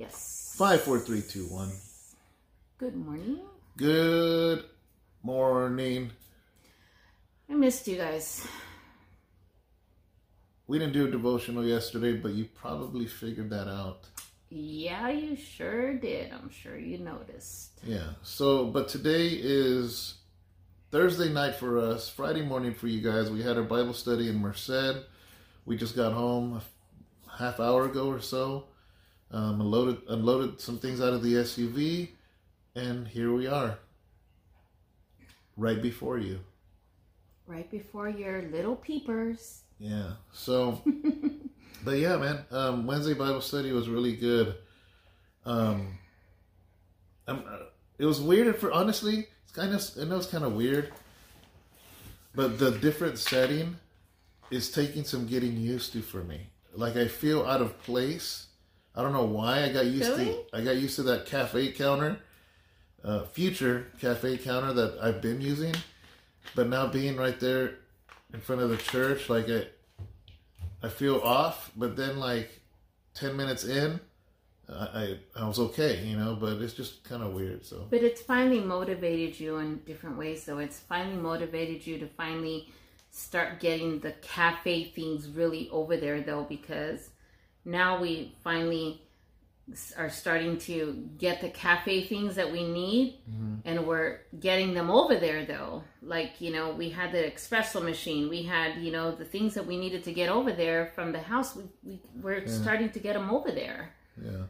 Yes. Five, four, three, two, one. Good morning. Good morning. I missed you guys. We didn't do a devotional yesterday, but you probably figured that out. Yeah, you sure did. I'm sure you noticed. Yeah. So, but today is Thursday night for us, Friday morning for you guys. We had our Bible study in Merced. We just got home a half hour ago or so. Um, unloaded unloaded some things out of the SUV, and here we are, right before you. Right before your little peepers. Yeah. So, but yeah, man. Um, Wednesday Bible study was really good. Um, I'm, uh, it was weird for honestly. It's kind of I know it's kind of weird, but the different setting is taking some getting used to for me. Like I feel out of place. I don't know why I got used Really? to. I got used to that cafe counter, uh, future cafe counter that I've been using, but now being right there in front of the church, like I, I feel off. But then, like ten minutes in, I I, I was okay, you know. But it's just kind of weird. So But it's finally motivated you in different ways, So It's finally motivated you to finally start getting the cafe things really over there, though, because now we finally are starting to get the cafe things that we need mm-hmm. and we're getting them over there though. Like you know we had the espresso machine. We had you know the things that we needed to get over there from the house. We, we we're starting to get them over there. Yeah.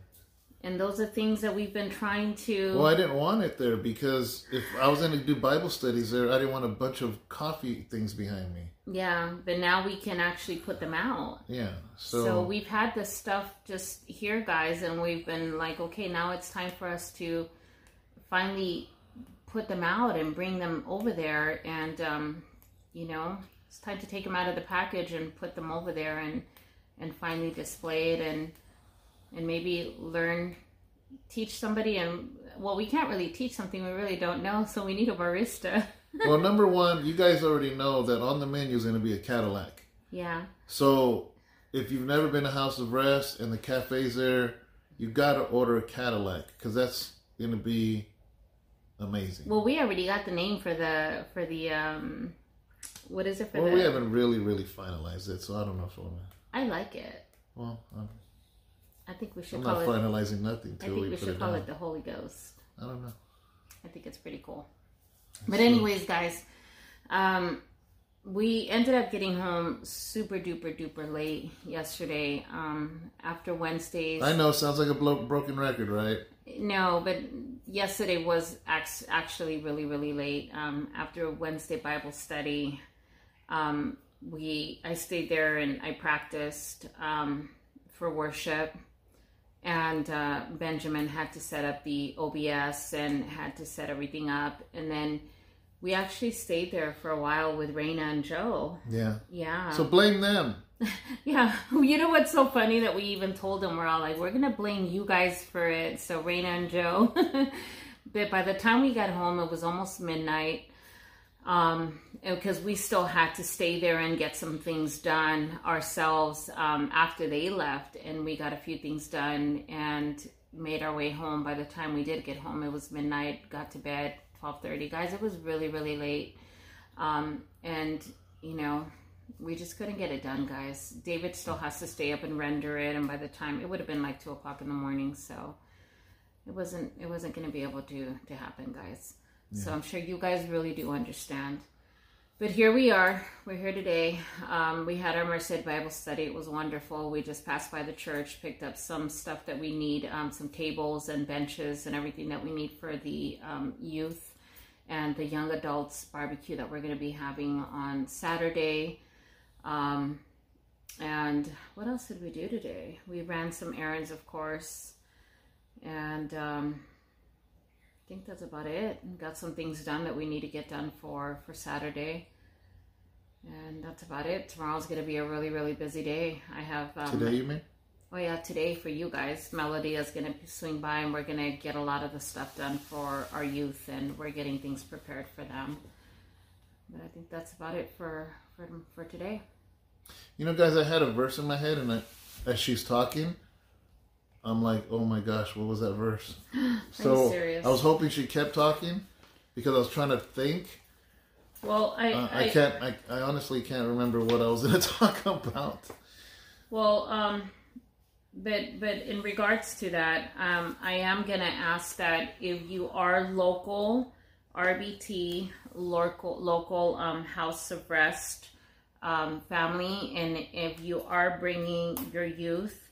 and those are things that we've been trying to Well, I didn't want it there because if I was going to do Bible studies there, I didn't want a bunch of coffee things behind me. Yeah, but now we can actually put them out. Yeah. So, So, we've had this stuff just here, guys, and we've been like, okay, now it's time for us to finally put them out and bring them over there. And, um, you know, it's time to take them out of the package and put them over there and, and finally display it and, and maybe learn, teach somebody. And, well, we can't really teach something we really don't know, so we need a barista. well, number one, you guys already know that on the menu is going to be a Cadillac. yeah. So, if you've never been to House of Rest and the cafe's there, you got to order a Cadillac because that's going to be amazing. Well, we already got the name for the for the um, what is it for Well, the? we haven't really, really finalized it, so I don't know if I'm. I like it. Well, I'm, I think we should I'm call not it. finalizing nothing I think we we should call down. it the Holy Ghost. I don't know. I think it's pretty cool. But anyways, guys, um, we ended up getting home super duper duper late yesterday. Um, after Wednesdays. I know, sounds like a blo- broken record, right? No, but yesterday was act- actually really, really late. Um, after a Wednesday Bible study, um, we I stayed there and I practiced um, for worship, and uh, Benjamin had to set up the OBS and had to set everything up, and then we actually stayed there for a while with Raina and Joe. Yeah. Yeah. So blame them. Yeah, you know what's so funny that we even told them we're all like, we're gonna blame you guys for it. So Raina and Joe, but by the time we got home, it was almost midnight. Um, because we still had to stay there and get some things done ourselves um, after they left, and we got a few things done and made our way home. By the time we did get home, it was midnight. Got to bed twelve thirty. Guys, it was really really late. Um, and you know, we just couldn't get it done, guys. David still has to stay up and render it, and by the time it would have been like two o'clock in the morning, so it wasn't it wasn't going to be able to to happen, guys. So I'm sure you guys really do understand. But here we are. We're here today. Um, we had our Merced Bible study. It was wonderful. We just passed by the church, picked up some stuff that we need, um, some tables and benches and everything that we need for the um, youth and the young adults barbecue that we're going to be having on Saturday. Um, and what else did we do today? We ran some errands, of course, and um, think that's about it. Got some things done that we need to get done for for Saturday, and that's about it. Tomorrow's going to be a really really busy day. I have um, Today, you mean? Oh yeah, today for you guys, Melody is gonna swing by and we're gonna get a lot of the stuff done for our youth and we're getting things prepared for them. But I think that's about it for for for today. You know, guys, I had a verse in my head, and I, as she's talking, I'm like, oh my gosh, what was that verse? you so serious? I was hoping she kept talking because I was trying to think. Well, I, Uh, I, I can't. I, I honestly can't remember what I was going to talk about. Well, um, but but in regards to that, um, I am gonna ask that if you are local, RBT local local um, house of rest um, family, and if you are bringing your youth,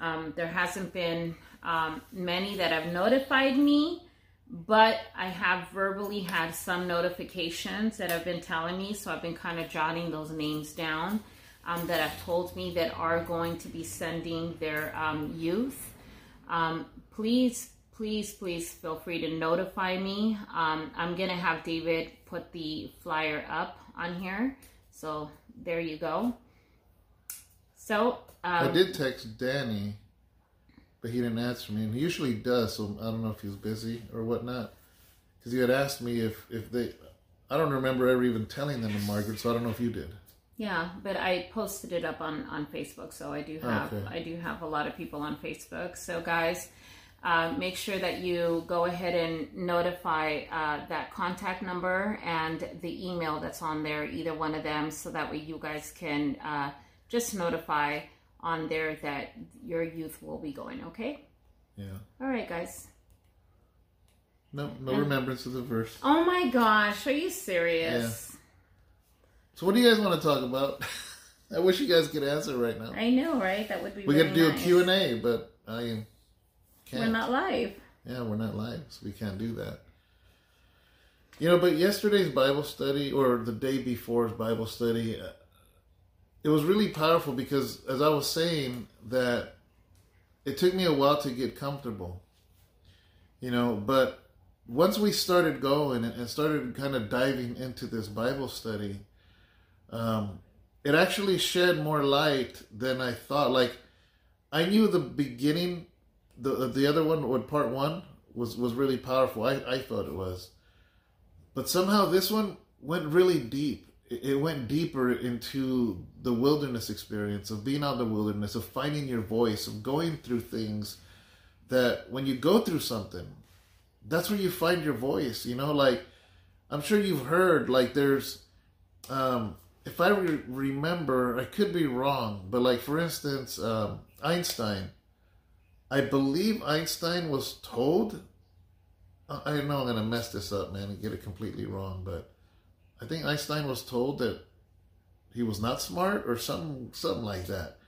um, there hasn't been um, many that have notified me, but I have verbally had some notifications that have been telling me, so I've been kind of jotting those names down um, that have told me that are going to be sending their um, youth. Um, please, please, please feel free to notify me. Um, I'm going to have David put the flyer up on here. So there you go. So, um, I did text Danny, but he didn't answer me, and he usually does. So I don't know if he was busy or whatnot. Because he had asked me if if they. I don't remember ever even telling them to Margaret, so I don't know if you did. Yeah, but I posted it up on on Facebook, so I do have Okay. I do have a lot of people on Facebook. So guys, uh, make sure that you go ahead and notify uh, that contact number and the email that's on there, either one of them, so that way you guys can uh, just notify on there that your youth will be going. Okay. Yeah. All right, guys. No, no remembrance of the verse. Oh my gosh, are you serious? Yeah. So what do you guys want to talk about? I wish you guys could answer right now. I know, right? That would be. We really could do nice. a Q and A, but I can't. We're not live. Yeah, we're not live, so we can't do that. You know, but yesterday's Bible study or the day before's Bible study, it was really powerful because, as I was saying, that it took me a while to get comfortable. You know, but once we started going and started kind of diving into this Bible study, um, it actually shed more light than I thought. Like, I knew the beginning the the other one, what part one was was really powerful. I I thought it was, but somehow this one went really deep. It, went deeper into the wilderness experience of being out in the wilderness, of finding your voice, of going through things that when you go through something, that's where you find your voice. You know, like I'm sure you've heard like there's um if I re- remember, I could be wrong, but like for instance, um, Einstein, I believe Einstein was told. I I know I'm gonna mess this up, man, and get it completely wrong, but I think Einstein was told that he was not smart or something, something like that,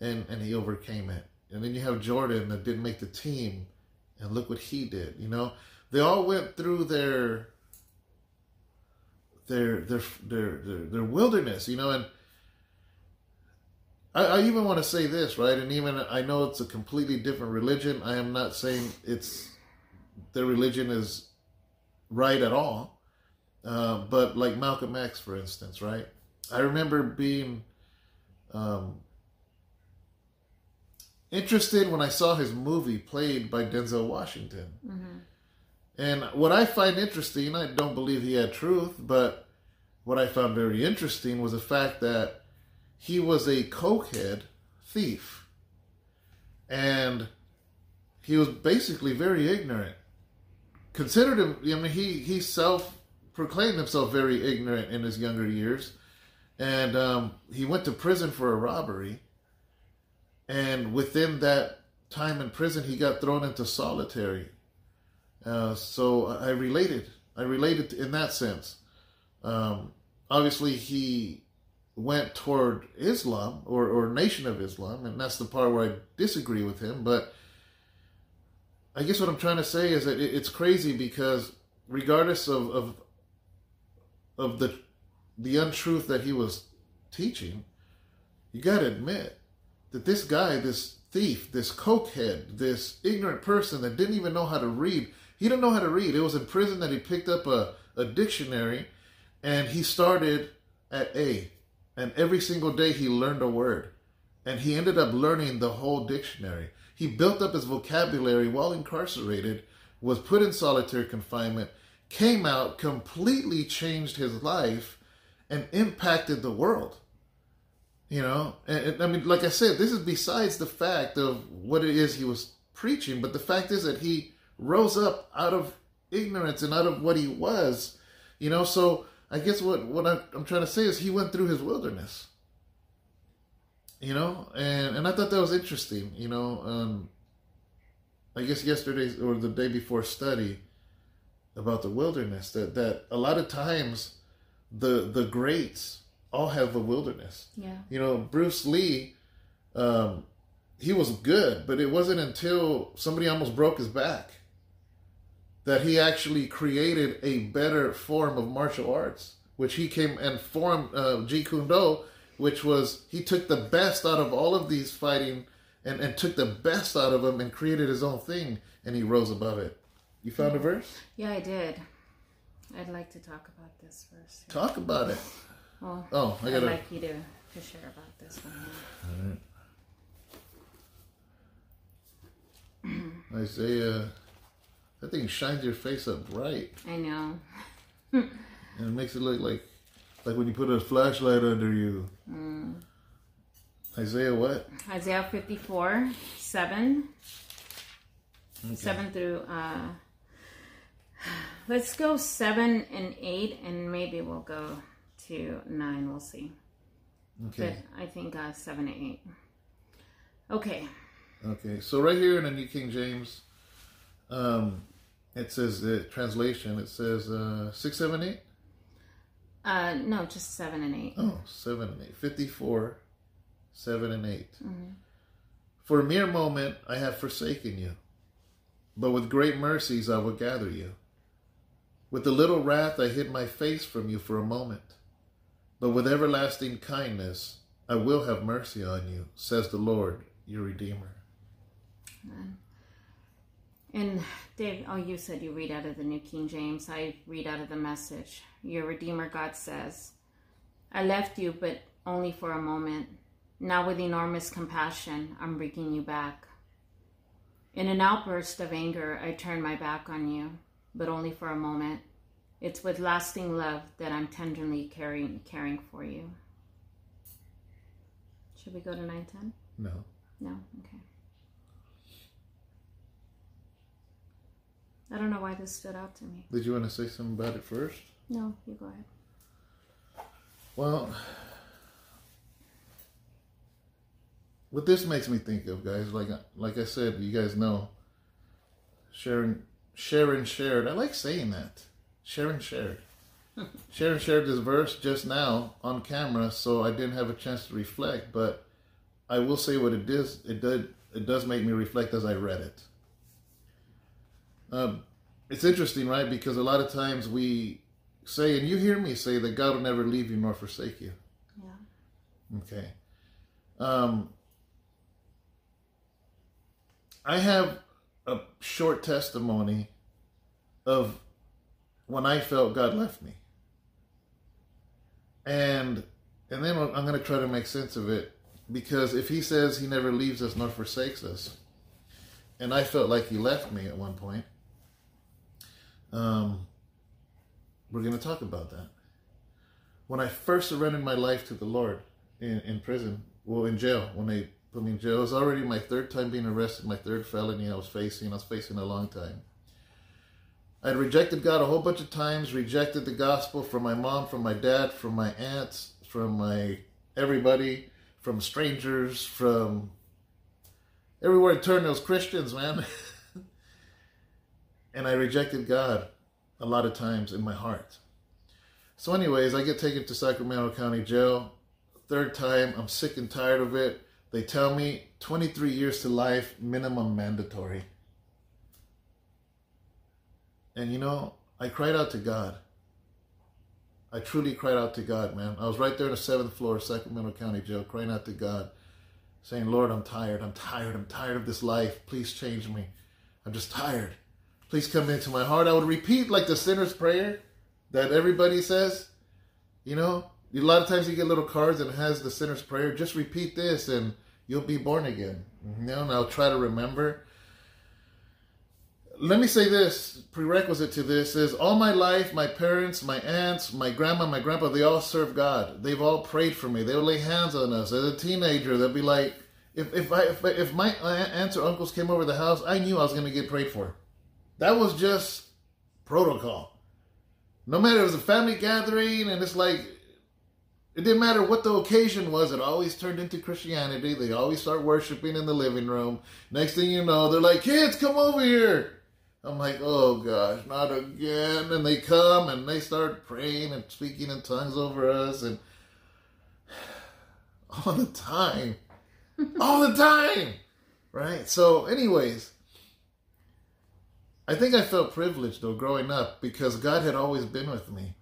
and and he overcame it. And then you have Jordan that didn't make the team, and look what he did. You know, they all went through their their their their their, their wilderness. You know, and I, I even want to say this, right? And even I know it's a completely different religion. I am not saying it's their religion is right at all. Uh, but like Malcolm X, for instance, right? I remember being um, interested when I saw his movie played by Denzel Washington. And what I find interesting, I don't believe he had truth, but what I found very interesting was the fact that he was a cokehead thief. And he was basically very ignorant. Considered him, I mean, he, he self proclaimed himself very ignorant in his younger years. And um, he went to prison for a robbery. And within that time in prison, he got thrown into solitary. Uh, so I related. I related in that sense. Um, obviously, he went toward Islam or, or Nation of Islam, and that's the part where I disagree with him. But I guess what I'm trying to say is that it, it's crazy because regardless of, of of the the untruth that he was teaching, you got to admit that this guy, this thief, this cokehead, this ignorant person that didn't even know how to read, he didn't know how to read. It was in prison that he picked up a, a dictionary and he started at A. And every single day he learned a word. And he ended up learning the whole dictionary. He built up his vocabulary while incarcerated, was put in solitary confinement, came out, completely changed his life, and impacted the world. You know, and, and I mean, like I said, this is besides the fact of what it is he was preaching. But the fact is that he rose up out of ignorance and out of what he was, you know. So I guess what what I, I'm trying to say is he went through his wilderness, you know, and and I thought that was interesting, you know. Um, I guess yesterday or the day before study about the wilderness that that a lot of times the the greats all have the wilderness. Yeah. You know, Bruce Lee, um, he was good, but it wasn't until somebody almost broke his back that he actually created a better form of martial arts, which he came and formed uh, Jeet Kune Do, which was he took the best out of all of these fighting and, and took the best out of them and created his own thing, and he rose above it. You found a verse? Yeah, I did. I'd like to talk about this first. Talk about it. Well, Oh, I I'd like you to, to share about this one. Isaiah, that thing shines your face up bright, I know. and it makes it look like like when you put a flashlight under you. Isaiah, what? Isaiah 54, 7. Okay. 7 through, uh, let's go 7 and 8, and maybe we'll go to 9. We'll see. Okay. But I think uh, 7 and 8. Okay. Okay. So right here in the New King James, um, it says the translation. It says uh, six, seven, eight. Uh, no, just 7 and 8. Oh, seven and eight. 54, 7 and 8. For a mere moment I have forsaken you, but with great mercies I will gather you. With a little wrath I hid my face from you for a moment, but with everlasting kindness I will have mercy on you, says the Lord, your Redeemer. And Dave, oh, you said you read out of the New King James. I read out of the message. Your Redeemer God says, I left you, but only for a moment. Now, with enormous compassion, I'm bringing you back. In an outburst of anger, I turned my back on you, but only for a moment. It's with lasting love that I'm tenderly caring, caring for you. Should we go to 910? No. No? Okay. I don't know why this stood out to me. Did you want to say something about it first? No, you go ahead. Well, what this makes me think of, guys, like like I said, you guys know, Sharon, Sharon shared. I like saying that. Sharon shared. Sharon shared this verse just now on camera, so I didn't have a chance to reflect. But I will say what it is. It did. It does make me reflect as I read it. Um, it's interesting, right? Because a lot of times we say, and you hear me say that God will never leave you nor forsake you. Yeah. Okay. Um, I have a short testimony of when I felt God left me. And and then I'm going to try to make sense of it because if he says he never leaves us nor forsakes us, and I felt like he left me at one point, um, we're going to talk about that. When I first surrendered my life to the Lord in, in prison, well, in jail, when they put me in jail, it was already my third time being arrested, my third felony I was facing. I was facing a long time. I had rejected God a whole bunch of times, rejected the gospel from my mom, from my dad, from my aunts, from my everybody, from strangers, from everywhere I turned, there was Christians, man. and I rejected God a lot of times in my heart. So, anyways, I get taken to Sacramento County Jail. Third time, I'm sick and tired of it. They tell me 23 years to life, minimum mandatory. And you know, I cried out to God. I truly cried out to God, man. I was right there on the seventh floor of Sacramento County Jail, crying out to God, saying, Lord, I'm tired. I'm tired. I'm tired of this life. Please change me. I'm just tired. Please come into my heart. I would repeat like the sinner's prayer that everybody says. You know, a lot of times you get little cards and it has the sinner's prayer. Just repeat this and you'll be born again. You know, and I'll try to remember. Let me say this prerequisite to this is all my life, my parents, my aunts, my grandma, my grandpa, they all serve God. They've all prayed for me. They'll lay hands on us. As a teenager, they'll be like, if if I if, if my aunts or uncles came over the house, I knew I was going to get prayed for. That was just protocol. No matter if it was a family gathering, and it's like it didn't matter what the occasion was, it always turned into Christianity. They always start worshiping in the living room. Next thing you know, they're like, kids, come over here. I'm like, oh gosh, not again. And they come and they start praying and speaking in tongues over us and all the time. all the time. Right? So, anyways, I think I felt privileged though growing up because God had always been with me.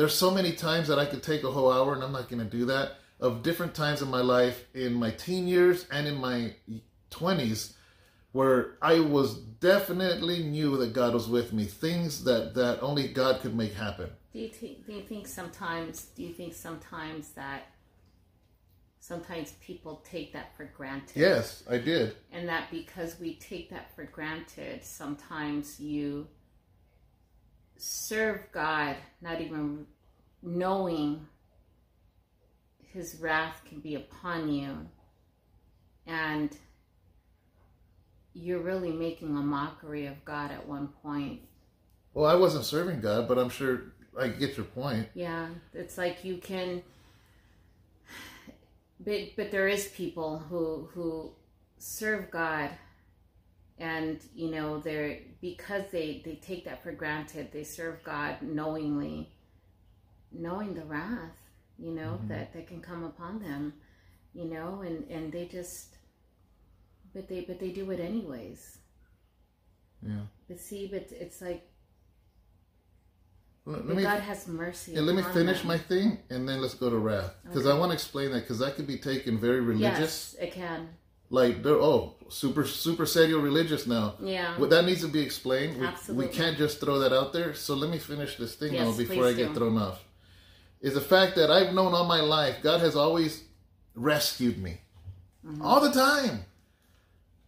There's so many times that I could take a whole hour, and I'm not going to do that, of different times in my life, in my teen years and in my 20s, where I was definitely knew that God was with me. Things that that only God could make happen. Do you think? Do you think sometimes? Do you think sometimes that sometimes people take that for granted? Yes, I did. And that because we take that for granted, sometimes you serve God, not even knowing his wrath can be upon you. And you're really making a mockery of God at one point. Well, I wasn't serving God, but I'm sure I get your point. Yeah, it's like you can but but there is people who who serve God and you know they're because they they take that for granted they serve god knowingly knowing the wrath you know mm-hmm. that that can come upon them you know and and they just but they but they do it anyways yeah but see but it's like let, let me, God has mercy. Let me finish them. my thing, and then let's go to wrath, because okay. I want to explain that, because that could be taken very religious. Yes, it can like they're oh super super serio religious now. Yeah. Well, that needs to be explained. We, Absolutely. we can't just throw that out there. So let me finish this thing yes, though before I get do. thrown off. Is the fact that I've known all my life God has always rescued me. Mm-hmm. All the time.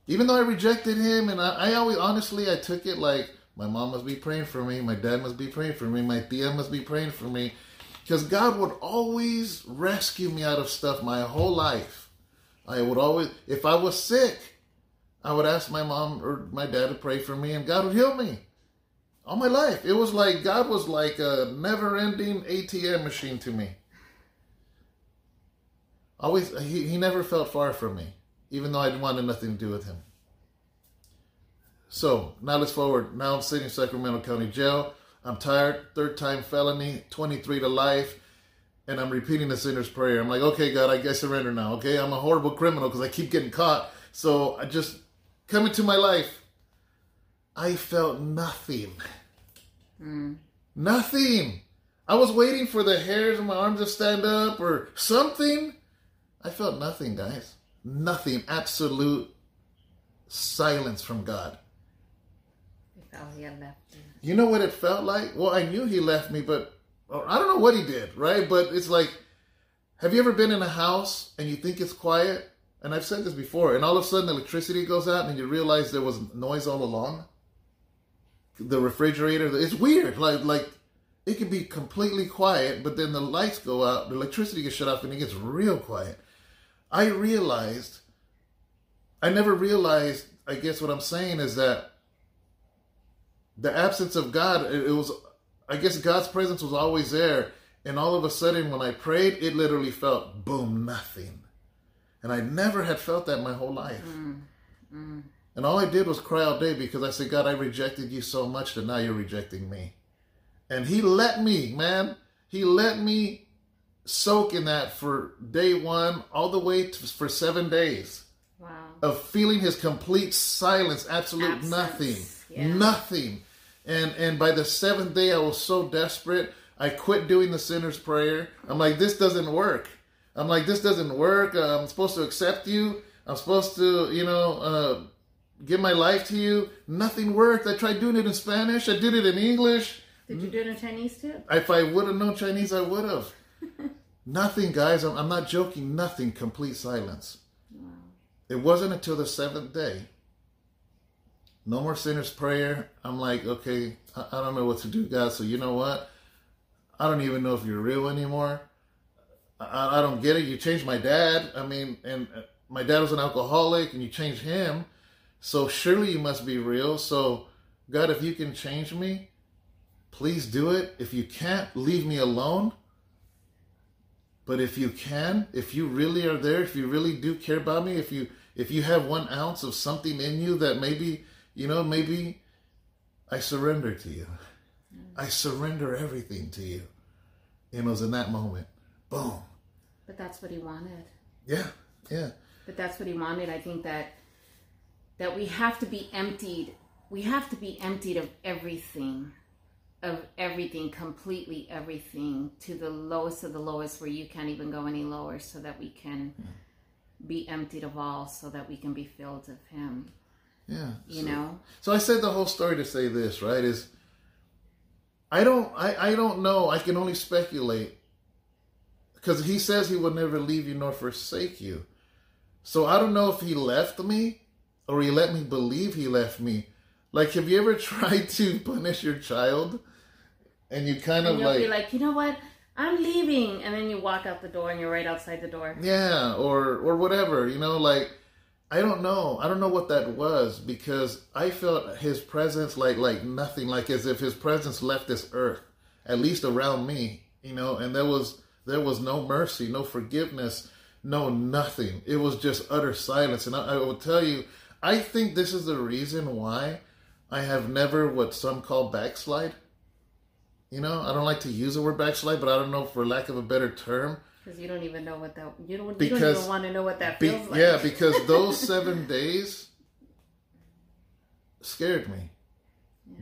Even though I rejected him and I, I always honestly I took it like my mom must be praying for me, my dad must be praying for me, my tia must be praying for me. Because God would always rescue me out of stuff my whole life I would always, if I was sick, I would ask my mom or my dad to pray for me, and God would heal me. All my life, it was like God was like a never-ending ATM machine to me. Always, he, he never felt far from me, even though I wanted nothing to do with him. So now let's forward. Now I'm sitting in Sacramento County Jail. I'm tired. Third time felony, 23 to life and I'm repeating the sinner's prayer. I'm like, okay, God, I guess surrender now. Okay, I'm a horrible criminal because I keep getting caught. So I just come into my life. I felt nothing. Mm. Nothing. I was waiting for the hairs on my arms to stand up or something. I felt nothing, guys. Nothing. Absolute silence from God. You know what it felt like? Well, I knew he left me, but I don't know what he did, right? But it's like, have you ever been in a house and you think it's quiet? And I've said this before, and all of a sudden the electricity goes out and you realize there was noise all along. The refrigerator, it's weird. Like, like it can be completely quiet, but then the lights go out, the electricity gets shut off, and it gets real quiet. I realized, I never realized, I guess what I'm saying is that the absence of God, it, it was I guess God's presence was always there. And all of a sudden, when I prayed, it literally felt boom, nothing. And I never had felt that my whole life. Mm, mm. And all I did was cry all day because I said, God, I rejected you so much that now you're rejecting me. And He let me, man. He let me soak in that for day one all the way to, for seven days. Wow. Of feeling His complete silence, absolute Absence. nothing. Yeah. Nothing. And and by the seventh day, I was so desperate. I quit doing the sinner's prayer. I'm like, this doesn't work. I'm like, this doesn't work. Uh, I'm supposed to accept you. I'm supposed to, you know, uh, give my life to you. Nothing worked. I tried doing it in Spanish. I did it in English. Did you do it in Chinese too? If I would have known Chinese, I would have. nothing, guys. I'm, I'm, not joking. Nothing. Complete silence. Wow. It wasn't until the seventh day no more sinner's prayer. I'm like, okay, I, I don't know what to do, God. So you know what? I don't even know if you're real anymore. I, I don't get it. You changed my dad. I mean, and uh, my dad was an alcoholic and you changed him. So surely you must be real. So, God, if you can change me, please do it. If you can't, leave me alone. But if you can, if you really are there, if you really do care about me, if you if you have one ounce of something in you that maybe, you know, maybe I surrender to you. I surrender everything to you. And it was in that moment. Boom. But that's what he wanted. Yeah. Yeah. But that's what he wanted. I think that that we have to be emptied. We have to be emptied of everything. Of everything, completely everything, to the lowest of the lowest where you can't even go any lower so that we can hmm. be emptied of all so that we can be filled of him. Yeah. You so, know? So I said the whole story to say this, right? Is I don't I, I don't know. I can only speculate. Because he says he will never leave you nor forsake you. So I don't know if he left me or he let me believe he left me. Like, have you ever tried to punish your child? And you kind And of you'll like, be like, you know what? I'm leaving. And then you walk out the door and you're right outside the door. yeah, or or whatever, you know, like I don't know. I don't know what that was because I felt his presence like like nothing, like as if his presence left this earth, at least around me, you know, and there was there was no mercy, no forgiveness, no nothing. It was just utter silence. And I, I will tell you, I think this is the reason why I have never what some call backslide. You know, I don't like to use the word backslide, but I don't know for lack of a better term. Because you don't even know what that you don't you don't even want to know what that Be- feels like. Yeah, because those seven days scared me.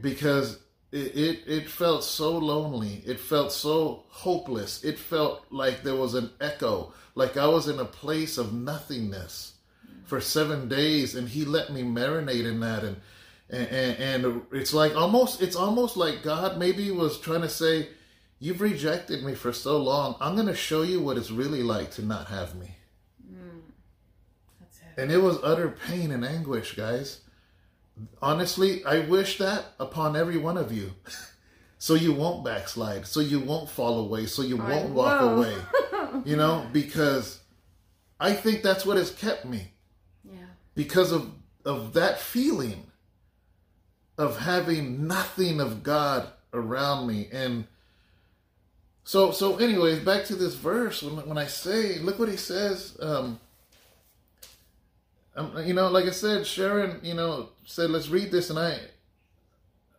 Because it, it, it felt so lonely. It felt so hopeless. It felt like there was an echo, like I was in a place of nothingness mm. for seven days, and he let me marinate in that. And, and, and it's like almost, it's almost like God maybe was trying to say, You've rejected me for so long. I'm going to show you what it's really like to not have me. That's it. And it was utter pain and anguish, guys. Honestly, I wish that upon every one of you. so you won't backslide, so you won't fall away, so you I won't walk will. away. You know, because I think that's what has kept me. Yeah. Because of of that feeling of having nothing of God around me and so so anyways back to this verse when, when i say look what he says um, um you know like i said sharon you know said let's read this and i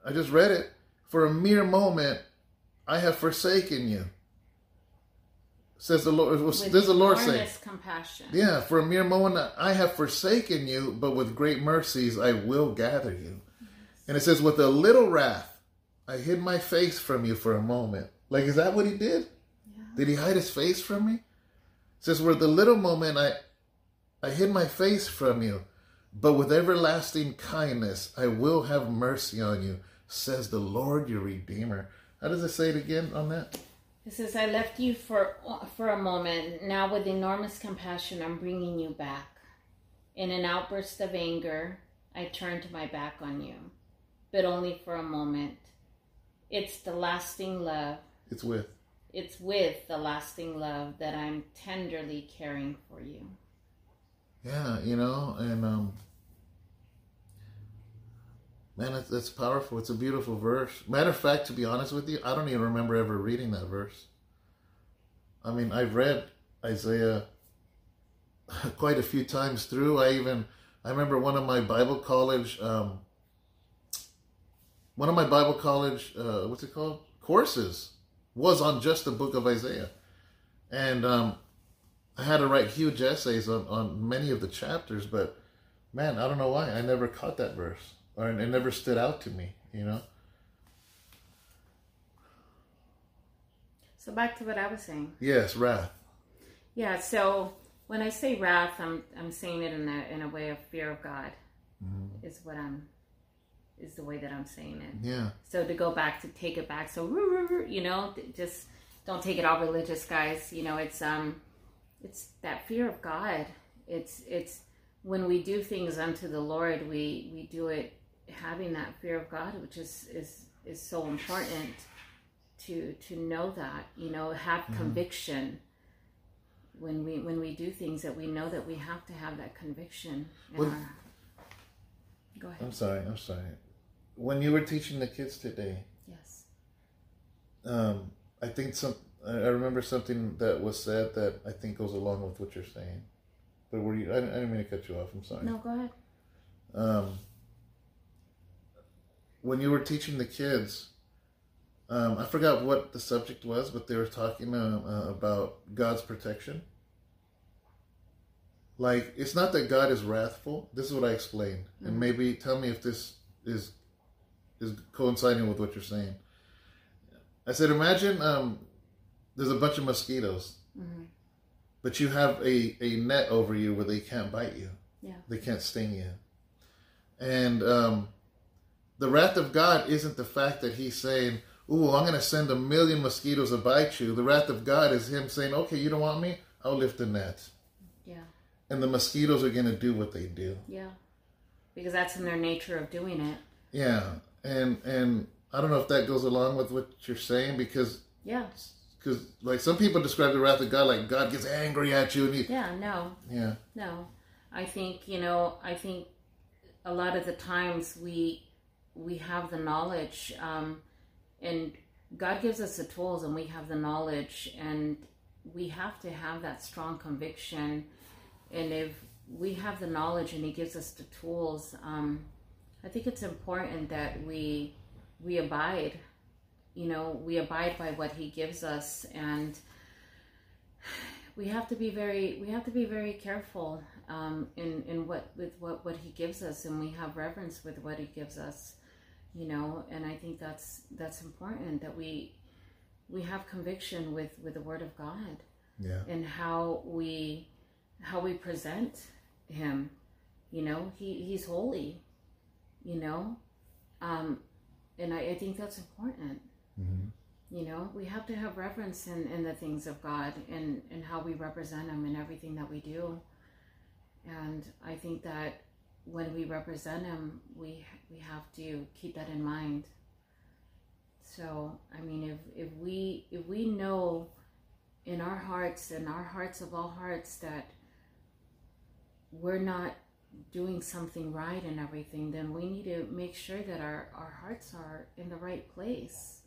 i just read it for a mere moment i have forsaken you says the lord this is the lord saying compassion. yeah, for a mere moment I have forsaken you, but with great mercies I will gather you. And it says, with a little wrath, I hid my face from you for a moment. Like, is that what he did? Did he hide his face from me? It says, "Where the little moment I I hid my face from you, but with everlasting kindness I will have mercy on you, says the Lord your Redeemer. How does it say it again on that? It says, I left you for for a moment. Now, with enormous compassion, I'm bringing you back. In an outburst of anger, I turned my back on you, but only for a moment. It's the lasting love. It's with. It's with the lasting love that I'm tenderly caring for you. Yeah, you know, and um, man, it's, it's powerful. It's a beautiful verse. Matter of fact, to be honest with you, I don't even remember ever reading that verse. I mean, I've read Isaiah quite a few times through. I even I remember one of my Bible college, um, one of my Bible college, uh, what's it called, courses was on just the book of Isaiah, and um, I had to write huge essays on, on many of the chapters, but man, I don't know why. I never caught that verse. Or it never stood out to me, you know? So back to what I was saying. Yes, wrath. Yeah, so when I say wrath, I'm I'm saying it in a in a way of fear of God. Is what I'm is the way that I'm saying it. Yeah. So to go back to take it back, so you know, just don't take it all religious, guys. You know, it's um, it's that fear of God. It's it's when we do things unto the Lord, we we do it having that fear of God, which is is is so important to to know that. You know, have conviction when we when we do things that we know that we have to have that conviction in Well- our go ahead I'm sorry. I'm sorry. When you were teaching the kids today, yes um, I think some. I remember something that was said that I think goes along with what you're saying. But were you? I, I didn't mean to cut you off. I'm sorry. no go ahead um, when you were teaching the kids, um, I forgot what the subject was, but they were talking uh, uh, about God's protection. Like, it's not that God is wrathful. This is what I explained, and maybe tell me if this is is coinciding with what you're saying. I said, imagine um, there's a bunch of mosquitoes, Mhm. but you have a, a net over you where they can't bite you yeah they can't sting you. And um, the wrath of God isn't the fact that He's saying, "Ooh, I'm going to send a million mosquitoes to bite you." The wrath of God is Him saying, "Okay, you don't want me? I'll lift the net." yeah And the mosquitoes are going to do what they do. yeah because that's in their nature of doing it Yeah, and and I don't know if that goes along with what you're saying because yeah because like some people describe the wrath of God like God gets angry at you and he yeah no yeah No, I think you know. I think a lot of the times we we have the knowledge, um, and God gives us the tools, and we have the knowledge, and we have to have that strong conviction. And if we have the knowledge, and He gives us the tools, um, I think it's important that we we abide. You know, we abide by what He gives us, and we have to be very we have to be very careful um, in in what with what what he gives us and we have reverence with what he gives us you know and i think that's that's important that we we have conviction with with the word of god yeah and how we how we present him you know he he's holy you know? Um and i, I think that's important. Hmm you know we have to have reverence in, in the things of god and and how we represent him in everything that we do. And i think that when we represent him we we have to keep that in mind. So i mean if if we if we know in our hearts and our hearts of all hearts that we're not doing something right and everything then we need to make sure that our our hearts are in the right place.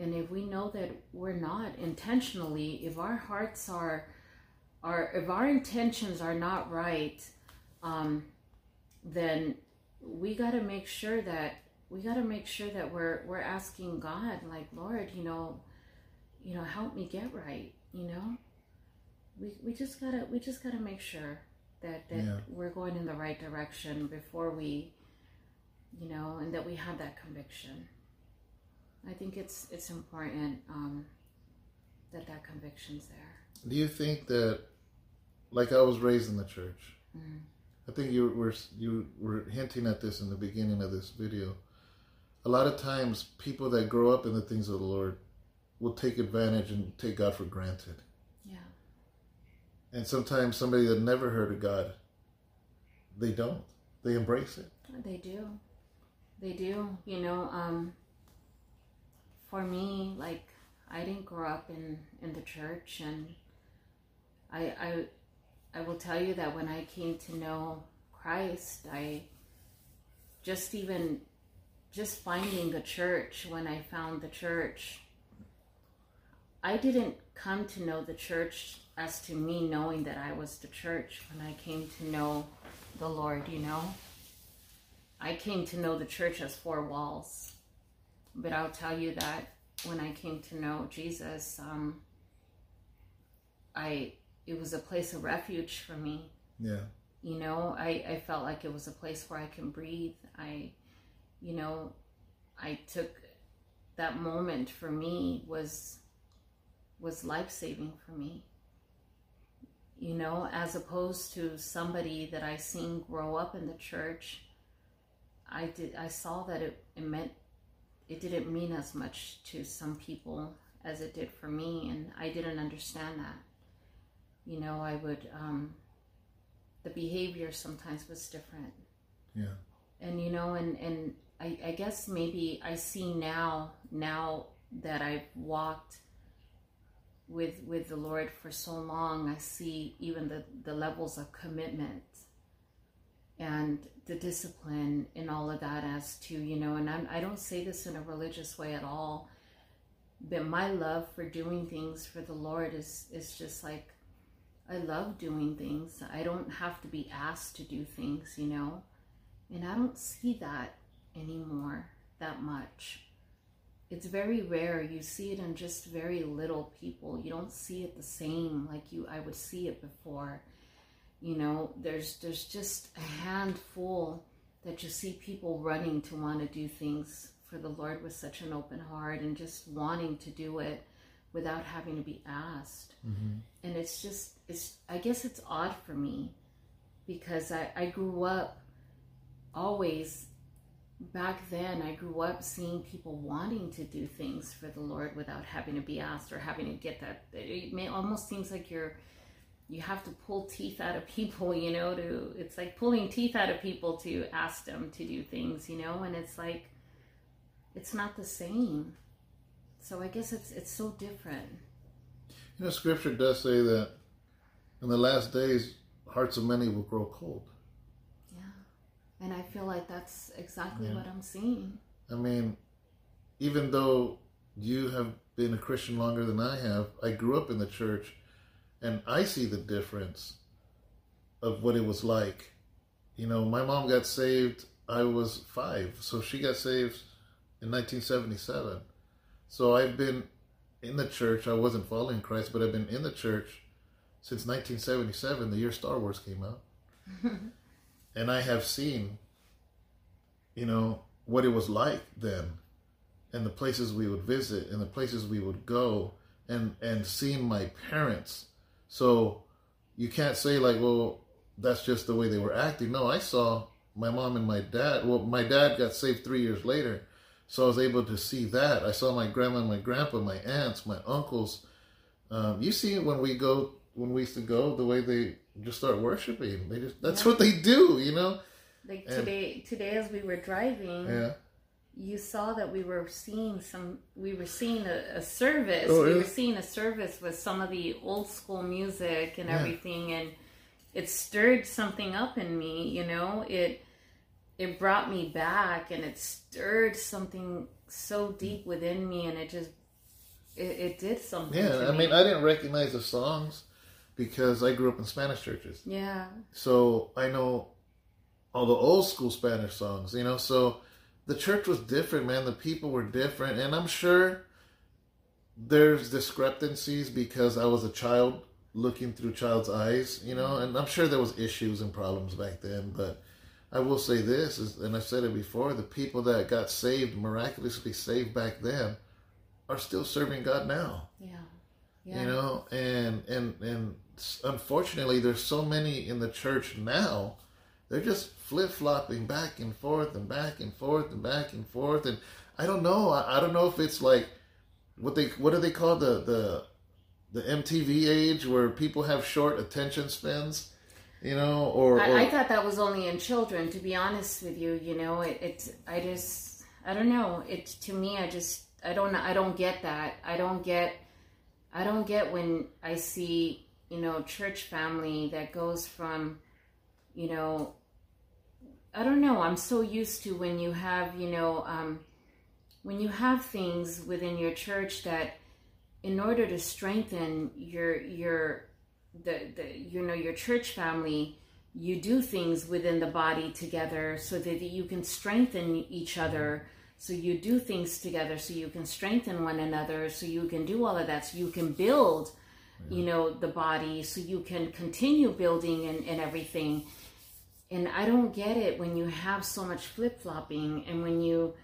And if we know that we're not intentionally if our hearts are are if our intentions are not right um then we got to make sure that we got to make sure that we're we're asking god like lord you know you know help me get right you know? We we just gotta we just gotta make sure that that Yeah. we're going in the right direction before we you know and that we have that conviction I think it's it's important um, that that conviction's there. Do you think that, like I was raised in the church, Mm. I think you were you were hinting at this in the beginning of this video. A lot of times, people that grow up in the things of the Lord will take advantage and take God for granted. And sometimes somebody that never heard of God, they don't. They embrace it. they do, they do. You know, um, for me, like I didn't grow up in in the church, and I I I will tell you that when I came to know Christ, I just even just finding the church when I found the church, I didn't come to know the church as to me knowing that I was the church when I came to know the Lord, you know. I came to know the church as four walls. But I'll tell you that when I came to know Jesus, um, I it was a place of refuge for me Yeah. you know I, I felt like it was a place where i can breathe i you know i took that moment for me was was life-saving for me you know as opposed to somebody that i seen grow up in the church i did i saw that it, it meant it didn't mean as much to some people as it did for me and i didn't understand that you know i would um the behavior sometimes was different Yeah. and you know and and I, I guess maybe i see now now that i've walked with with the Lord for so long, I see even the the levels of commitment and the discipline and all of that as to you know. And I'm, I don't say this in a religious way at all, but my love for doing things for the Lord is is just like I love doing things. I don't have to be asked to do things, you know. And I don't see that anymore that much it's very rare. You see it in just very little people. You don't see it the same like you I would see it before. You know, there's there's just a handful that you see people running to want to do things for the Lord with such an open heart and just wanting to do it without having to be asked. Mm-hmm. And it's just it's I guess it's odd for me because I, I grew up always back then I grew up seeing people wanting to do things for the Lord without having to be asked or having to get that. It may, almost seems like you're you have to pull teeth out of people, you know, to it's like pulling teeth out of people to ask them to do things, you know, and it's like it's not the same. So I guess it's it's so different. You know, scripture does say that in the last days hearts of many will grow cold. And I feel like that's exactly yeah. what I'm seeing. I mean, even though you have been a Christian longer than I have, I grew up in the church and I see the difference of what it was like. You know, my mom got saved, I was five, so she got saved in 1977. So I've been in the church. I wasn't following Christ, but I've been in the church since 1977, the year Star Wars came out. and I have seen, you know, what it was like then, and the places we would visit, and the places we would go, and and seeing my parents. So you can't say like, well, that's just the way they were acting. No, I saw my mom and my dad. Well, my dad got saved three years later, so I was able to see that. I saw my grandma, my grandpa, my aunts, my uncles. Um, you see when we go when we used to go, the way they just start worshiping. They just that's yeah. what they do, you know. Like and, today, today as we were driving, yeah, you saw that we were seeing some. We were seeing a, a service. Oh, we yeah. were seeing a service with some of the old school music and yeah. everything, and it stirred something up in me. You know, it it brought me back, and it stirred something so deep within me, and it just it, it did something. Yeah, I me. mean, I didn't recognize the songs because I grew up in Spanish churches. Yeah. So I know all the old school Spanish songs, you know. So the church was different, man. The people were different, and I'm sure there's discrepancies because I was a child looking through child's eyes, you know, and I'm sure there was issues and problems back then, but I will say this is and I've said it before, the people that got saved, miraculously saved back then are still serving God now. Yeah. Yeah. You know, and and and unfortunately, there's so many in the church now. They're just flip flopping back and forth and back and forth and back and forth. And I don't know. I, I don't know if it's like what they what do they call the the the MTV age where people have short attention spans, you know, or, I, I, thought that was only in children. To be honest with you, you know, it, it's I just I don't know. It to me, I just I don't I don't get that. I don't get I don't get when I see you know, church family that goes from, you know, I don't know, I'm so used to when you have, you know, um, when you have things within your church that in order to strengthen your your the, the you know your church family you do things within the body together so that you can strengthen each other so you do things together so you can strengthen one another so you can do all of that so you can build you know the body so you can continue building and, and everything. And i don't get it when you have so much flip-flopping and when you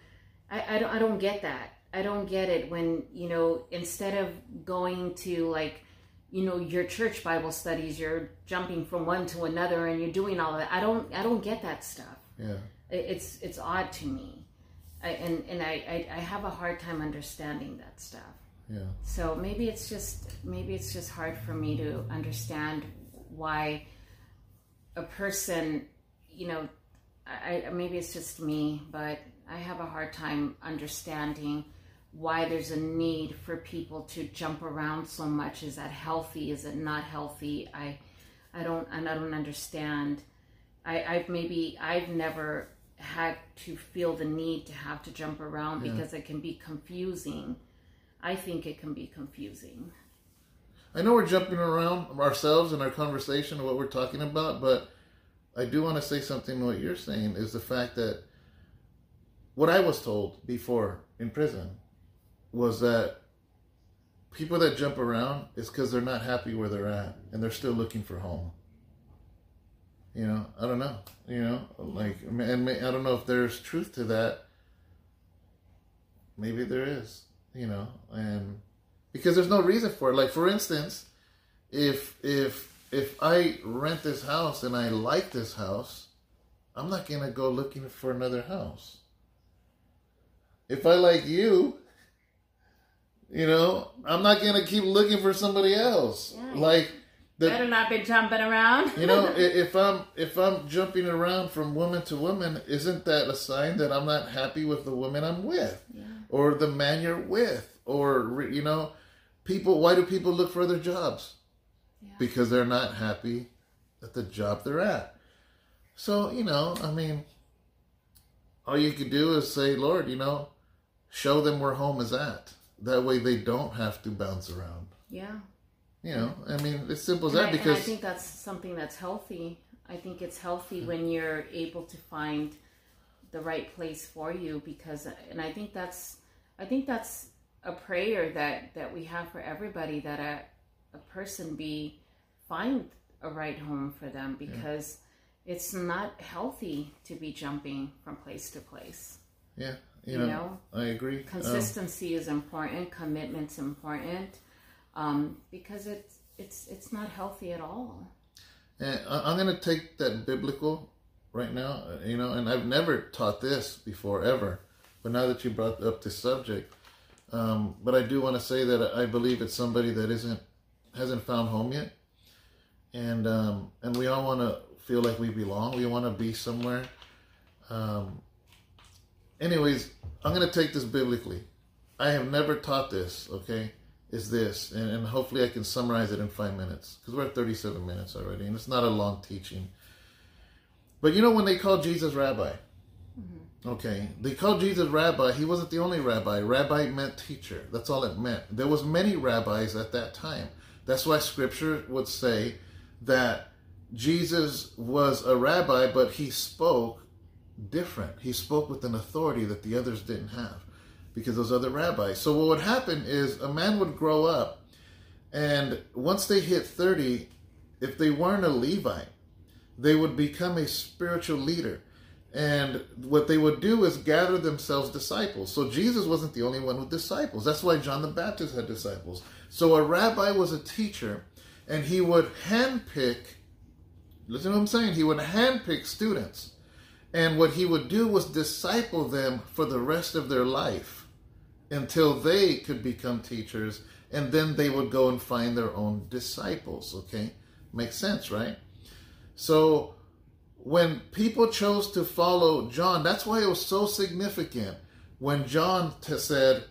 I, I, don't, I don't get that. I don't get it when you know instead of going to like you know your church bible studies you're jumping from one to another and you're doing all of that. I don't i don't get that stuff. Yeah. It's it's odd to me I, and and I, I i have a hard time understanding that stuff yeah. So maybe it's just maybe it's just hard for me to understand why a person, you know, I maybe it's just me, but I have a hard time understanding why there's a need for people to jump around so much. Is that healthy? Is it not healthy? I I don't and I don't understand. I, I've maybe I've never had to feel the need to have to jump around Yeah. because it can be confusing. I think it can be confusing. I know we're jumping around ourselves in our conversation of what we're talking about, but I do want to say something to what you're saying is the fact that what I was told before in prison was that people that jump around is because they're not happy where they're at and they're still looking for home. You know, I don't know. You know, like, and may- I don't know if there's truth to that. Maybe there is. You know, and because there's no reason for it. Like, for instance, if if if I rent this house and I like this house, I'm not gonna go looking for another house. If I like you, you know, I'm not gonna keep looking for somebody else. Yeah. Like the, Better not be jumping around. you know, if I'm if I'm jumping around from woman to woman, isn't that a sign that I'm not happy with the woman I'm with, yeah. or the man you're with, or you know, people? Why do people look for other jobs? Yeah. Because they're not happy at the job they're at. So you know, I mean, all you could do is say, Lord, you know, show them where home is at. That way, they don't have to bounce around. Yeah. You know, I mean, it's simple as And that I, and I think that's something that's healthy. I think it's healthy when you're able to find the right place for you because and I think that's I think that's a prayer that that we have for everybody that a a person be find a right home for them because it's not healthy to be jumping from place to place. yeah, you, You know, know? I agree. Um, Consistency is important, commitment's important. Um, because it's it's it's not healthy at all. And I'm going to take that biblical right now, uh, you know, and I've never taught this before ever, but now that you brought up this subject, um, but I do want to say that I believe it's somebody that isn't hasn't found home yet, and um, and we all want to feel like we belong. We want to be somewhere. Um, anyways, I'm going to take this biblically. I have never taught this. Okay is this, and, and hopefully I can summarize it in five minutes because we're at 37 minutes already, and it's not a long teaching. But you know when they called Jesus rabbi? Mm-hmm. Okay, they called Jesus rabbi. He wasn't the only rabbi. Rabbi meant teacher. That's all it meant. There was many rabbis at that time. That's why Scripture would say that Jesus was a rabbi, but he spoke different. He spoke with an authority that the others didn't have because those other rabbis. So what would happen is a man would grow up, and once they hit 30, if they weren't a Levite, they would become a spiritual leader. And what they would do is gather themselves disciples. So Jesus wasn't the only one with disciples. That's why John the Baptist had disciples. So a rabbi was a teacher, and he would handpick, listen to what I'm saying, he would handpick students. And what he would do was disciple them for the rest of their life until they could become teachers, and then they would go and find their own disciples. Okay? Makes sense, right? So when people chose to follow John, that's why it was so significant when John t- said,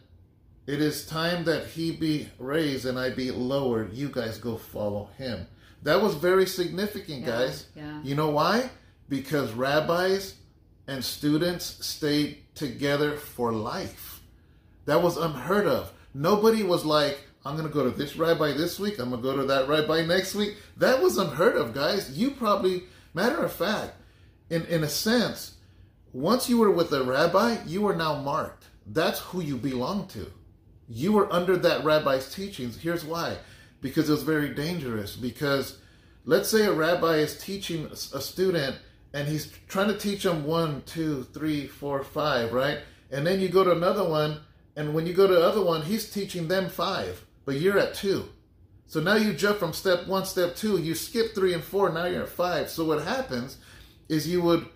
It is time that he be raised and I be lowered. You guys go follow him. That was very significant, Yeah, guys. yeah. You know why? Because rabbis and students stayed together for life. That was unheard of. Nobody was like, I'm going to go to this rabbi this week, I'm going to go to that rabbi next week. That was unheard of, guys. You probably, matter of fact, in, in a sense, once you were with a rabbi, you were now marked. That's who you belong to. You were under that rabbi's teachings. Here's why because it was very dangerous. Because let's say a rabbi is teaching a student and he's trying to teach them one, two, three, four, five, right? And then you go to another one, and when you go to the other one, he's teaching them five, but you're at two. So now you jump from step one, step two, you skip three and four, now you're at five. So what happens is you would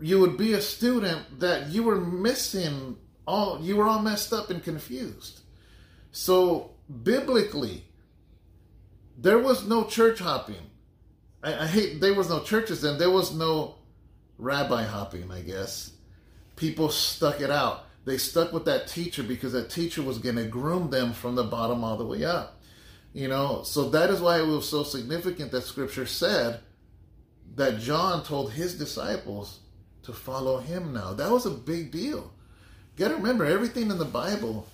you would be a student that you were missing all you were all messed up and confused. So biblically, there was no church hopping. I, I hate there was no churches then. There was no rabbi hopping, I guess. People stuck it out. They stuck with that teacher because that teacher was going to groom them from the bottom all the way up. You know, so that is why it was so significant that scripture said that John told his disciples to follow him now. That was a big deal. You got to remember, everything in the Bible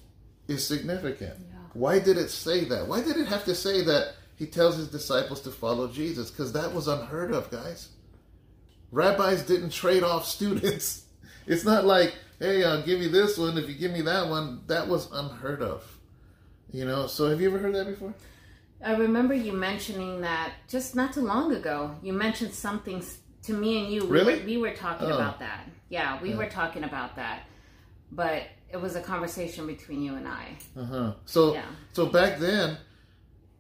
is significant. Yeah. Why did it say that? Why did it have to say that he tells his disciples to follow Jesus? Because that was unheard of, guys. Rabbis didn't trade off students. It's not like, hey, I'll give you this one if you give me that one. That was unheard of. You know, so have you ever heard that before? I remember you mentioning that just not too long ago. You mentioned something to me and you. We Really? were, we were talking Oh. about that. Yeah, we Yeah. were talking about that. But it was a conversation between you and I. Uh huh. So, Yeah. so back then,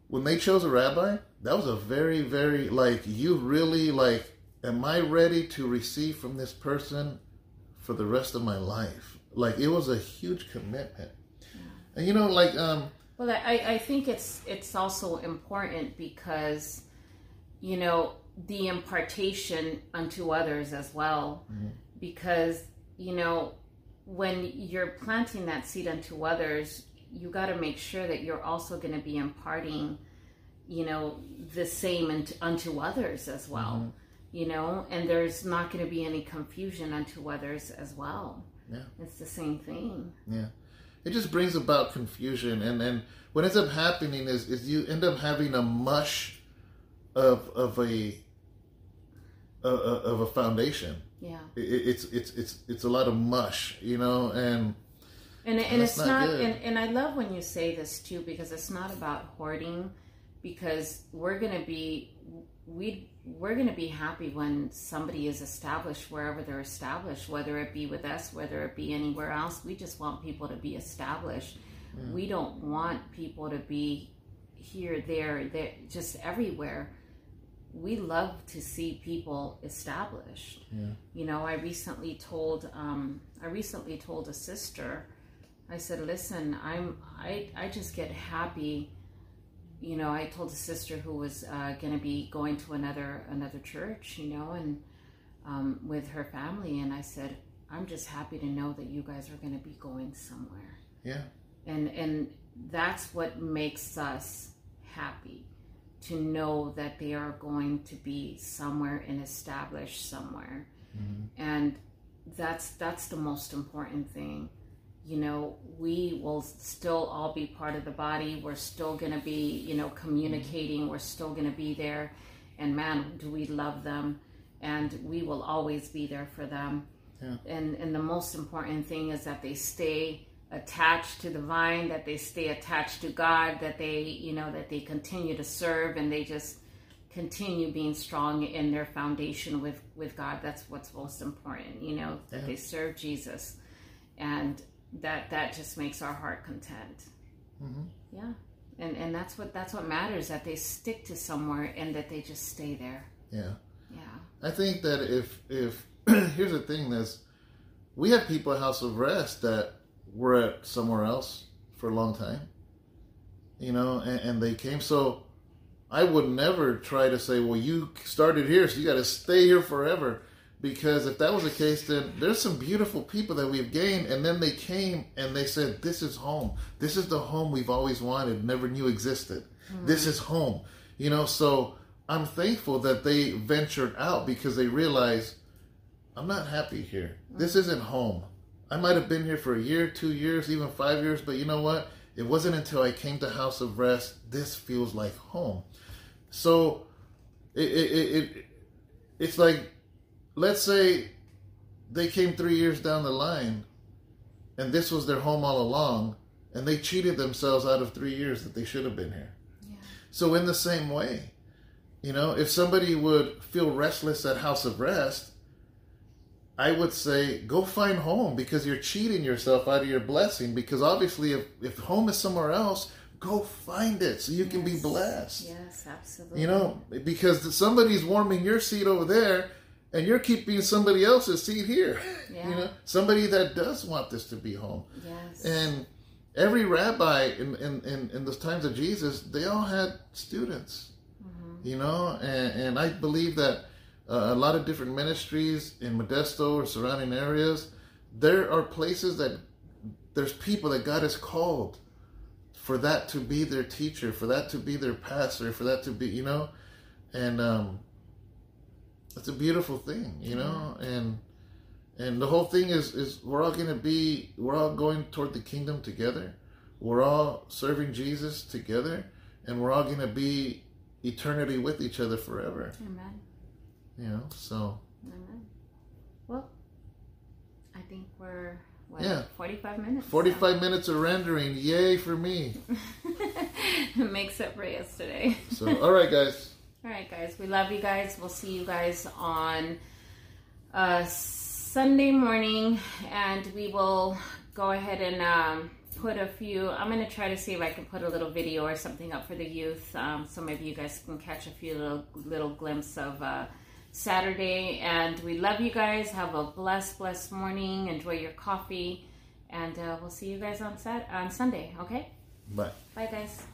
when they chose a rabbi, that was a very, very like you really like. Am I ready to receive from this person for the rest of my life? Like it was a huge commitment. And you know, like um, Well, I, I think it's it's also important because, you know, the impartation unto others as well. Because, you know, when you're planting that seed unto others, you got to make sure that you're also going to be imparting, you know, the same unto, unto others as well. You know, and there's not going to be any confusion unto others as well. Yeah. It's the same thing. Yeah. It just brings about confusion and then what ends up happening is, is you end up having a mush of of a uh, of a foundation. Yeah. It, it's it's it's it's a lot of mush, you know, and And, and it's not not, and, and I love when you say this too, because it's not about hoarding, because we're going to be, we, we're going to be happy when somebody is established wherever they're established, whether it be with us, whether it be anywhere else. We just want people to be established. We don't want people to be here, there, there, just everywhere. We love to see people established. Yeah. You know, I recently told, um, I recently told a sister, I said, listen, I'm, I, I just get happy. You know, I told a sister who was uh, going to be going to another another church, you know, and um, with her family, and I said, I'm just happy to know that you guys are going to be going somewhere, yeah, and and that's what makes us happy to know that they are going to be somewhere and established somewhere, and that's that's the most important thing you know, we will still all be part of the body. We're still going to be, you know, communicating. Mm-hmm. We're still going to be there. And man, do we love them. And we will always be there for them. Yeah. And, and the most important thing is that they stay attached to the vine, that they stay attached to God, that they, you know, that they continue to serve and they just continue being strong in their foundation with, with God. That's what's most important, you know, that Yeah. they serve Jesus. And that that just makes our heart content. Mhm. Yeah, and and that's what that's what matters that they stick to somewhere and that they just stay there. yeah. Yeah, I think that if if here's the thing is we have people at House of Rest that were at somewhere else for a long time, you know, and, and they came. So I would never try to say, well, you started here, so you got to stay here forever. Because if that was the case, then there's some beautiful people that we've gained, and then they came and they said, "This is home. This is the home we've always wanted, never knew existed. This mm-hmm. is home." You know, so I'm thankful that they ventured out because they realized I'm not happy here. This mm-hmm. isn't home. I might have been here for a year, two years, even five years, but you know what? It wasn't until I came to House of Rest. This feels like home. So it, it, it, it it's like let's say they came three years down the line and this was their home all along and they cheated themselves out of three years that they should have been here. Yeah, so in the same way you know if somebody would feel restless at house of rest i would say go find home because you're cheating yourself out of your blessing because obviously if, if home is somewhere else go find it so you can be blessed. Yes, absolutely. you know, because somebody's warming your seat over there, and you're keeping somebody else's seat here. Yeah. You know, somebody that does want this to be home. yes, And every rabbi in in, in, in the times of Jesus, they all had students. Mm-hmm. You know, and, and I believe that uh, a lot of different ministries in Modesto or surrounding areas, there are places that there's people that God has called for that to be their teacher, for that to be their pastor, for that to be, you know, and um, it's a beautiful thing, you know, and and the whole thing is is we're all gonna be we're all going toward the kingdom together. We're all serving Jesus together, and we're all gonna be eternity with each other forever. Amen. You know, so Amen. Well, I think we're what, Yeah. 45 minutes. forty five minutes of rendering, yay for me. it makes up for yesterday. So all right, guys. All right, guys. We love you guys. We'll see you guys on uh, Sunday morning, and we will go ahead and um, put a few. I'm going to try to see if I can put a little video or something up for the youth, um, so maybe you guys can catch a few little little glimpse of uh, Saturday. And we love you guys. Have a blessed, blessed morning. Enjoy your coffee, and uh, we'll see you guys on Sat on Sunday. Okay. Bye. Bye, guys.